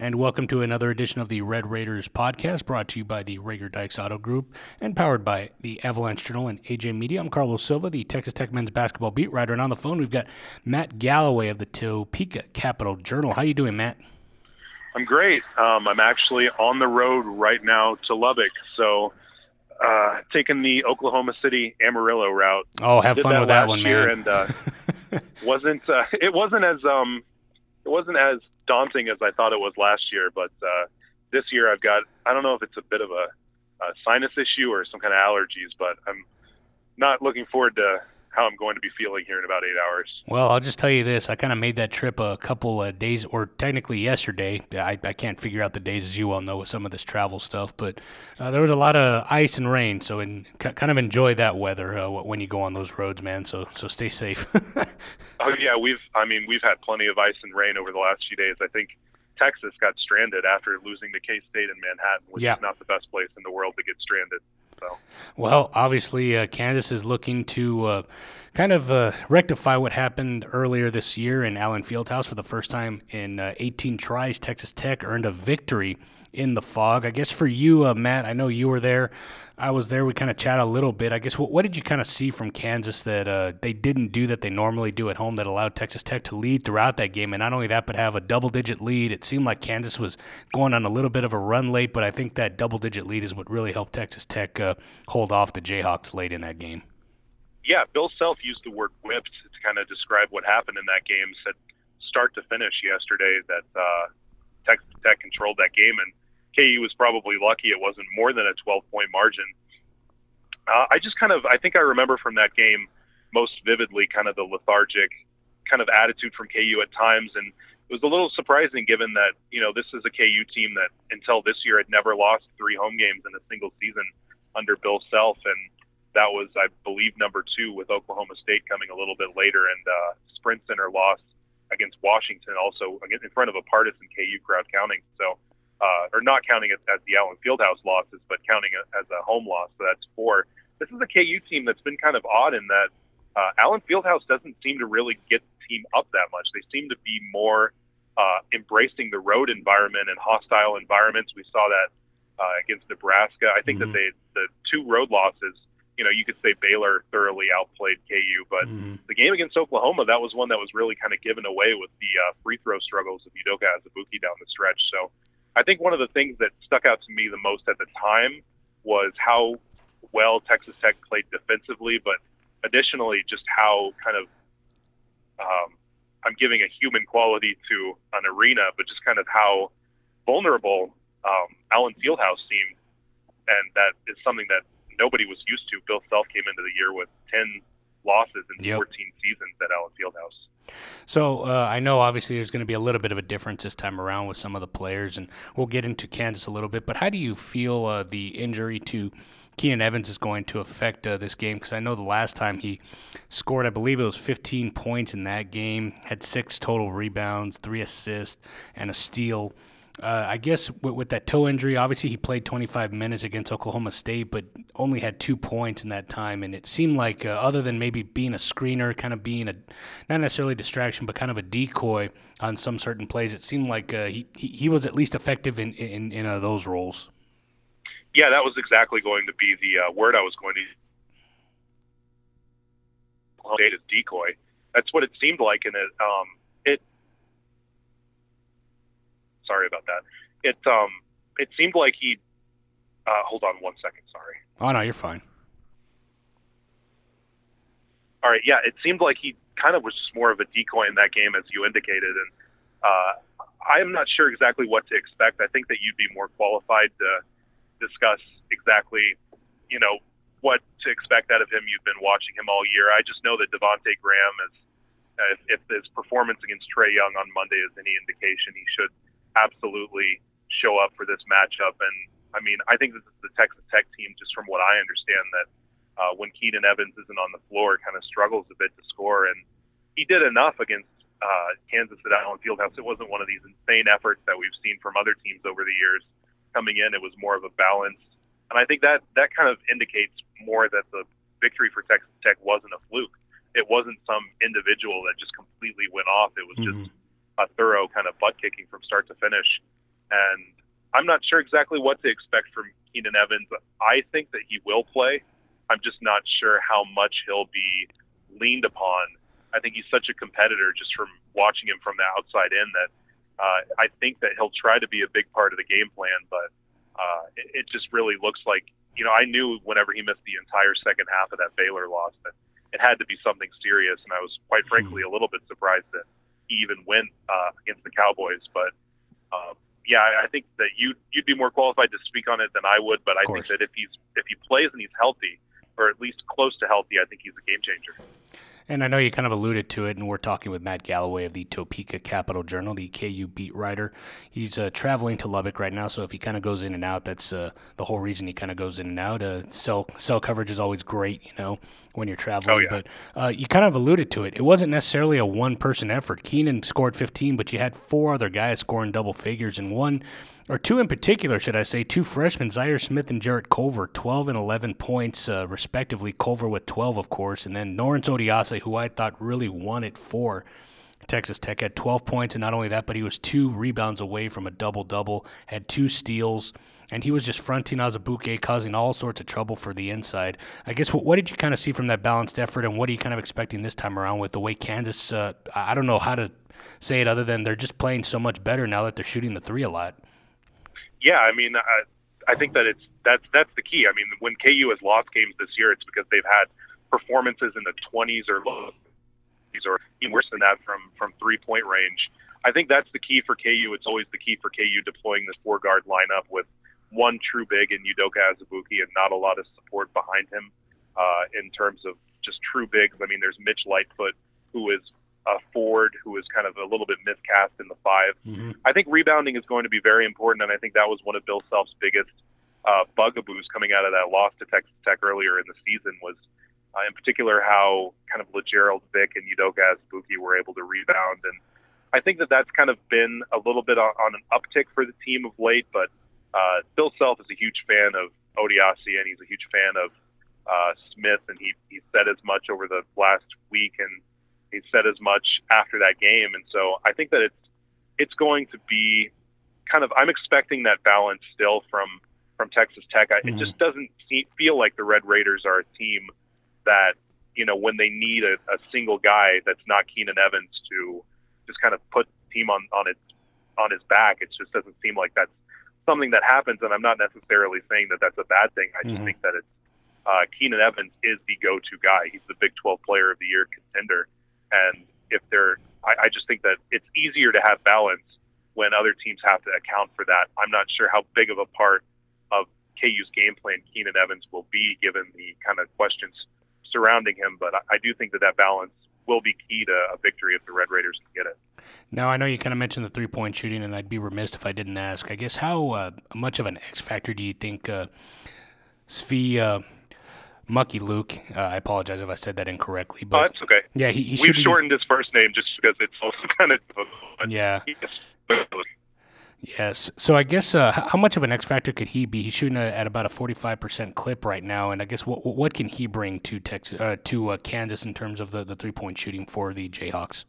and welcome to another edition of the Red Raiders podcast brought to you by the Reagor Dykes Auto Group and powered by the Avalanche Journal and AJ Media. I'm Carlos Silva, the Texas Tech men's basketball beat writer, and on the phone we've got Matt Galloway of the Topeka Capital Journal. How you doing, Matt? I'm great. Um, I'm actually on the road right now to Lubbock, so uh, taking the Oklahoma City Amarillo route. Oh, have fun that with that one, man. And uh, wasn't uh, it wasn't as um it wasn't as daunting as I thought it was last year, but uh, this year I've got I don't know if it's a bit of a, a sinus issue or some kind of allergies, but I'm not looking forward to how I'm going to be feeling here in about eight hours. Well, I'll just tell you this. I kind of made that trip a couple of days, or technically yesterday. I, I can't figure out the days, as you well know, with some of this travel stuff. But uh, there was a lot of ice and rain, so in, kind of enjoy that weather uh, when you go on those roads, man. So so stay safe. Oh yeah, we've I mean we've had plenty of ice and rain over the last few days. I think Texas got stranded after losing to K State in Manhattan, which Yeah. is not the best place in the world to get stranded. So Well, obviously, uh, Kansas is looking to uh, kind of uh, rectify what happened earlier this year in Allen Fieldhouse for the first time in uh, 18 tries. Texas Tech earned a victory in the Phog. I guess for you, uh, Matt, I know you were there. I was there. We kind of chat a little bit. I guess what, what did you kind of see from Kansas that uh, they didn't do that they normally do at home that allowed Texas Tech to lead throughout that game? And not only that, but have a double digit lead. It seemed like Kansas was going on a little bit of a run late, but I think that double digit lead is what really helped Texas Tech uh, hold off the Jayhawks late in that game. Yeah, Bill Self used the word whipped to kind of describe what happened in that game. Said start to finish yesterday that uh, Texas Tech controlled that game, and KU was probably lucky it wasn't more than a 12 point margin. Uh, I just kind of I think I remember from that game most vividly kind of the lethargic kind of attitude from KU at times, and it was a little surprising given that you know this is a KU team that until this year had never lost three home games in a single season under Bill Self, and that was I believe number two with Oklahoma State coming a little bit later, and uh, Sprint Center lost against Washington also in front of a partisan KU crowd counting so uh, or not counting it as the Allen Fieldhouse losses, but counting it as a home loss. So that's four. This is a KU team that's been kind of odd in that uh, Allen Fieldhouse doesn't seem to really get the team up that much. They seem to be more uh, embracing the road environment and hostile environments. We saw that uh, against Nebraska. I think Mhm. that they the two road losses. You know, you could say Baylor thoroughly outplayed KU, but Mm-hmm. the game against Oklahoma, that was one that was really kind of given away with the uh, free throw struggles of Udoka Azubuike down the stretch. So I think one of the things that stuck out to me the most at the time was how well Texas Tech played defensively, but additionally just how kind of um, I'm giving a human quality to an arena, but just kind of how vulnerable um, Allen Fieldhouse seemed, and that is something that nobody was used to. Bill Self came into the year with 10 losses in Yep. 14 seasons at Allen Fieldhouse. So uh, I know obviously there's going to be a little bit of a difference this time around with some of the players, and we'll get into Kansas a little bit. But how do you feel uh, the injury to Keenan Evans is going to affect uh, this game? Because I know the last time he scored, I believe it was 15 points in that game, had six total rebounds, three assists, and a steal. Uh, I guess with, with that toe injury, obviously he played 25 minutes against Oklahoma State, but only had two points in that time. And it seemed like, uh, other than maybe being a screener, kind of being a not necessarily a distraction, but kind of a decoy on some certain plays, it seemed like uh, he, he he was at least effective in in, in uh, those roles. Yeah, that was exactly going to be the uh, word I was going to use. decoy. That's what it seemed like, and it um it. Sorry about that. It um it seemed like he. Uh, hold on one second. Sorry. Oh no, you're fine. All right, yeah, it seemed like he kind of was just more of a decoy in that game, as you indicated, and uh, I am not sure exactly what to expect. I think that you'd be more qualified to discuss exactly, you know, what to expect out of him. You've been watching him all year. I just know that Devonte Graham is, uh, if, if his performance against Trae Young on Monday is any indication, he should absolutely show up for this matchup. And I mean, I think this is the Texas Tech team, just from what I understand, that uh, when Keenan Evans isn't on the floor, kind of struggles a bit to score. And he did enough against uh, Kansas at Allen Fieldhouse. It wasn't one of these insane efforts that we've seen from other teams over the years. Coming in, it was more of a balance, and I think that that kind of indicates more that the victory for Texas Tech wasn't a fluke. It wasn't some individual that just completely went off. It was just a thorough kind of butt kicking from start to finish. and I'm not sure exactly what to expect from Keenan Evans. I think that he will play. I'm just not sure how much he'll be leaned upon. I think he's such a competitor just from watching him from the outside in that uh, I think that he'll try to be a big part of the game plan, but uh, it, it just really looks like you know I knew whenever he missed the entire second half of that Baylor loss that it had to be something serious, and I was quite frankly a little bit surprised that he even went uh, against the Cowboys. But uh, yeah, I think that you you'd be more qualified to speak on it than I would. But I think that if he's if he plays and he's healthy, or at least close to healthy, I think he's a game changer. And I know you kind of alluded to it, and we're talking with Matt Galloway of the Topeka Capital Journal, the KU beat writer. He's uh, traveling to Lubbock right now, so if he kind of goes in and out, that's uh, the whole reason he kind of goes in and out. Uh, cell cell coverage is always great, you know, when you're traveling. Oh, yeah. But uh, you kind of alluded to it. It wasn't necessarily a one person effort. Keenan scored 15, but you had four other guys scoring double figures, and one or two in particular, should I say, two freshmen, Zhaire Smith and Jarrett Culver, 12 and 11 points, uh, respectively. Culver with 12, of course, and then Norense Who I thought really won it for Texas Tech, had 12 points, and not only that, but he was two rebounds away from a double double, had two steals, and he was just fronting Azubuike, causing all sorts of trouble for the inside. I guess what, what did you kind of see from that balanced effort, and what are you kind of expecting this time around with the way Kansas? Uh, I don't know how to say it other than they're just playing so much better now that they're shooting the three a lot yeah, I mean, I, I think that it's that's that's the key. I mean, when KU has lost games this year, it's because they've had performances in the 20s or low or even worse than that from from three point range. I think that's the key for KU. It's always the key for KU deploying this four guard lineup with one true big in Udoka Azubuike and not a lot of support behind him uh, in terms of just true bigs. I mean, there's Mitch Lightfoot, who is a four, who is kind of a little bit miscast in the 5 mm-hmm. I think rebounding is going to be very important, and I think that was one of Bill Self's biggest uh, bugaboos coming out of that loss to Texas Tech earlier in the season was, uh, in particular, how kind of Lagerald Vick and Udoka Azubuike were able to rebound, and I think that that's kind of been a little bit on, on an uptick for the team of late. But uh, Bill Self is a huge fan of Odiase, and he's a huge fan of uh, Smith, and he he said as much over the last week and he said as much after that game, and so I think that it's it's going to be kind of I'm expecting that balance still from from Texas Tech. I, mm-hmm. It just doesn't feel like the Red Raiders are a team that you know when they need a, a single guy that's not Keenan Evans to just kind of put the team on on its on his back. It just doesn't seem like that's something that happens, and I'm not necessarily saying that that's a bad thing. I just mm-hmm. think that it's uh, Keenan Evans is the go-to guy. He's the Big 12 Player of the Year contender, and if they're, I, I just think that it's easier to have balance when other teams have to account for that. I'm not sure how big of a part of KU's game plan Keenan Evans will be, given the kind of questions surrounding him. But I, I do think that that balance will be key to a victory if the Red Raiders can get it. Now, I know you kind of mentioned the three point shooting, and I'd be remiss if I didn't ask. I guess how uh, much of an X factor do you think uh, Svi uh, Mykhailiuk. Uh, I apologize if I said that incorrectly. But oh, that's okay. Yeah, he, he we've shortened his first name just because it's also kind of yeah. Yes. So I guess uh, how much of an X factor could he be? He's shooting at about a forty-five percent clip right now, and I guess what what can he bring to Texas uh, to uh, Kansas in terms of the, the three-point shooting for the Jayhawks?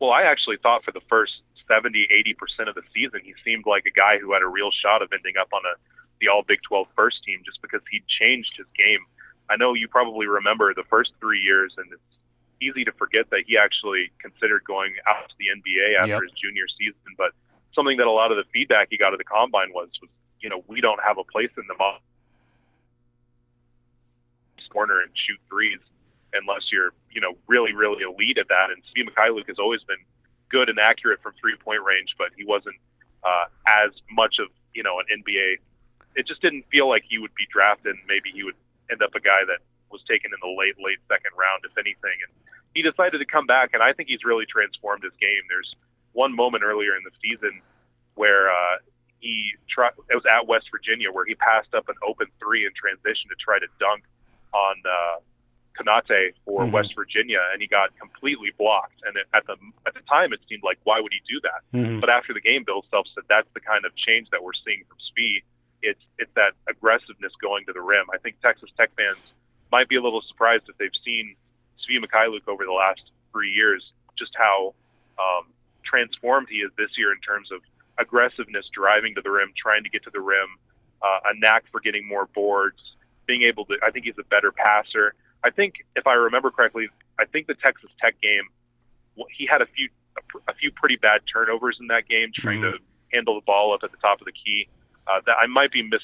Well, I actually thought for the first 70, 80 percent of the season, he seemed like a guy who had a real shot of ending up on a the All Big 12 first team, just because he changed his game I know you probably remember the first three years, and it's easy to forget that he actually considered going out to the NBA after yep. his junior season. But something that a lot of the feedback he got at the combine was, was you know, we don't have a place in the corner and shoot threes unless you're, you know, really, really elite at that. And Svi Mykhailiuk has always been good and accurate from three point range, but he wasn't uh, as much of, you know, an NBA. It just didn't feel like he would be drafted. And maybe he would end up a guy that was taken in the late, late second round, if anything. And he decided to come back, and I think he's really transformed his game. There's one moment earlier in the season where uh, he tried, it was at West Virginia, where he passed up an open three in transition to try to dunk on uh, Konate for mm-hmm. West Virginia, and he got completely blocked. And at the at the time, it seemed like why would he do that? Mm-hmm. But after the game, Bill Self said that's the kind of change that we're seeing from Svi it's it's that aggressiveness going to the rim. I think Texas Tech fans might be a little surprised if they've seen Svi Mykhailiuk over the last three years, just how um, transformed he is this year in terms of aggressiveness driving to the rim, trying to get to the rim, uh, a knack for getting more boards, being able to. I think he's a better passer. I think if I remember correctly, I think the Texas Tech game, he had a few a few pretty bad turnovers in that game, trying mm-hmm. to handle the ball up at the top of the key. Uh, that I might be mis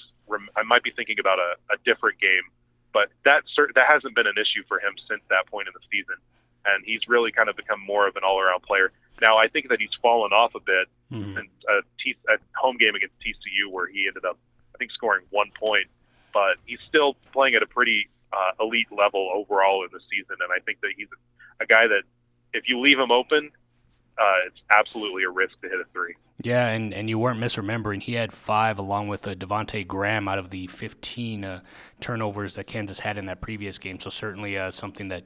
I might be thinking about a, a different game, but that cert- that hasn't been an issue for him since that point in the season, and he's really kind of become more of an all around player. Now I think that he's fallen off a bit mm-hmm. since a, T- a home game against TCU where he ended up I think scoring one point, but he's still playing at a pretty uh, elite level overall in the season, and I think that he's a, a guy that if you leave him open, uh, it's absolutely a risk to hit a three. Yeah, and, and you weren't misremembering. He had five along with uh, Devonte Graham out of the 15 uh, turnovers that Kansas had in that previous game. So certainly uh, something that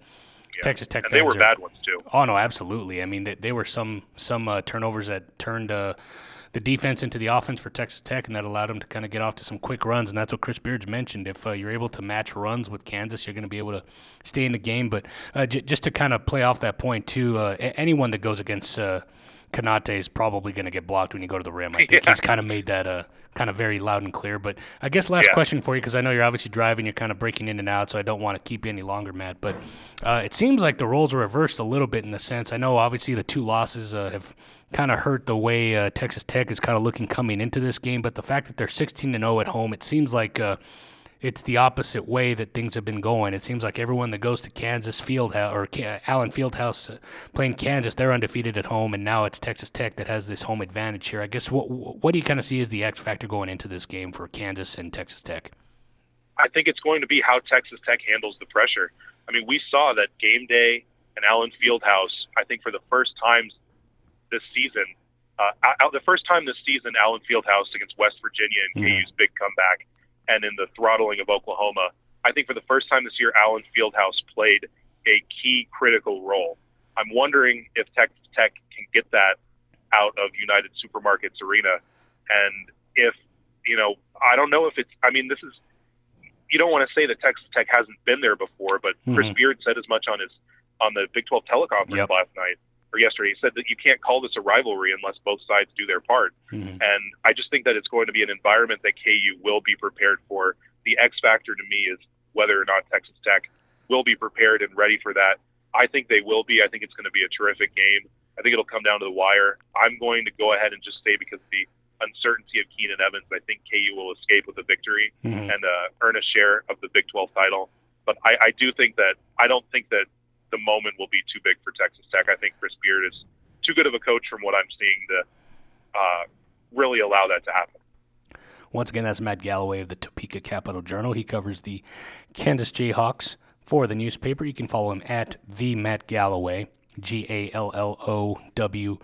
yeah. Texas Tech and fans they were are, bad ones too. Oh no, absolutely. I mean, they, they were some some uh, turnovers that turned uh, the defense into the offense for Texas Tech, and that allowed them to kind of get off to some quick runs. And that's what Chris Beards mentioned. If uh, you're able to match runs with Kansas, you're going to be able to stay in the game. But uh, j- just to kind of play off that point too, uh, anyone that goes against Konate is probably going to get blocked when you go to the rim. I think yeah. he's kind of made that uh, kind of very loud and clear. But I guess last yeah. question for you, because I know you're obviously driving, you're kind of breaking in and out, so I don't want to keep you any longer, Matt. But uh, it seems like the roles are reversed a little bit in the sense. I know obviously the two losses uh, have kind of hurt the way uh, Texas Tech is kind of looking coming into this game, but the fact that they're 16 to 0 at home, it seems like uh, it's the opposite way that things have been going. It seems like everyone that goes to Kansas Fieldhouse or Allen Fieldhouse uh, playing Kansas, they're undefeated at home, and now it's Texas Tech that has this home advantage here. I guess what what do you kind of see as the X factor going into this game for Kansas and Texas Tech? I think it's going to be how Texas Tech handles the pressure. I mean, we saw that game day and Allen Fieldhouse. I think for the first time this season, uh, the first time this season, Allen Fieldhouse against West Virginia and mm-hmm. KU's big comeback and in the throttling of Oklahoma. I think for the first time this year, Allen Fieldhouse played a key critical role. I'm wondering if Texas Tech can get that out of United Supermarkets Arena, and if you know, I don't know if it's. I mean, this is. You don't want to say that Texas Tech hasn't been there before, but mm-hmm. Chris Beard said as much on his on the Big 12 teleconference yep. last night or yesterday. He said that you can't call this a rivalry unless both sides do their part. Mm-hmm. And I just think that it's going to be an environment that KU will be prepared for. The X factor to me is whether or not Texas Tech will be prepared and ready for that. I think they will be. I think it's going to be a terrific game. I think it'll come down to the wire. I'm going to go ahead and just say because of the uncertainty of Keenan Evans, I think KU will escape with a victory mm-hmm. and uh, earn a share of the Big 12 title. But I, I do think that I don't think that the moment will be too big for Texas Tech. I think Chris Beard is too good of a coach from what I'm seeing to uh, really allow that to happen. Once again, that's Matt Galloway of the Topeka Capital Journal. He covers the Kansas Jayhawks for the newspaper. You can follow him at the Matt Galloway, G A L L O W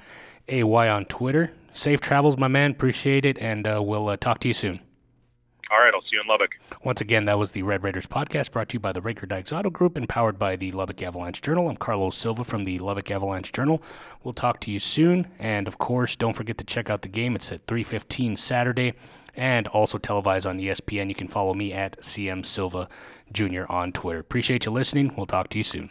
A Y on Twitter. Safe travels, my man. Appreciate it, and uh, we'll uh, talk to you soon. All right, I'll see you in Lubbock. Once again, that was the Red Raiders podcast brought to you by the Reagor Dykes Auto Group and powered by the Lubbock Avalanche Journal. I'm Carlos Silva from the Lubbock Avalanche Journal. We'll talk to you soon, and of course, don't forget to check out the game. It's at 3:15 Saturday, and also televised on ESPN. You can follow me at CM Silva Jr. on Twitter. Appreciate you listening. We'll talk to you soon.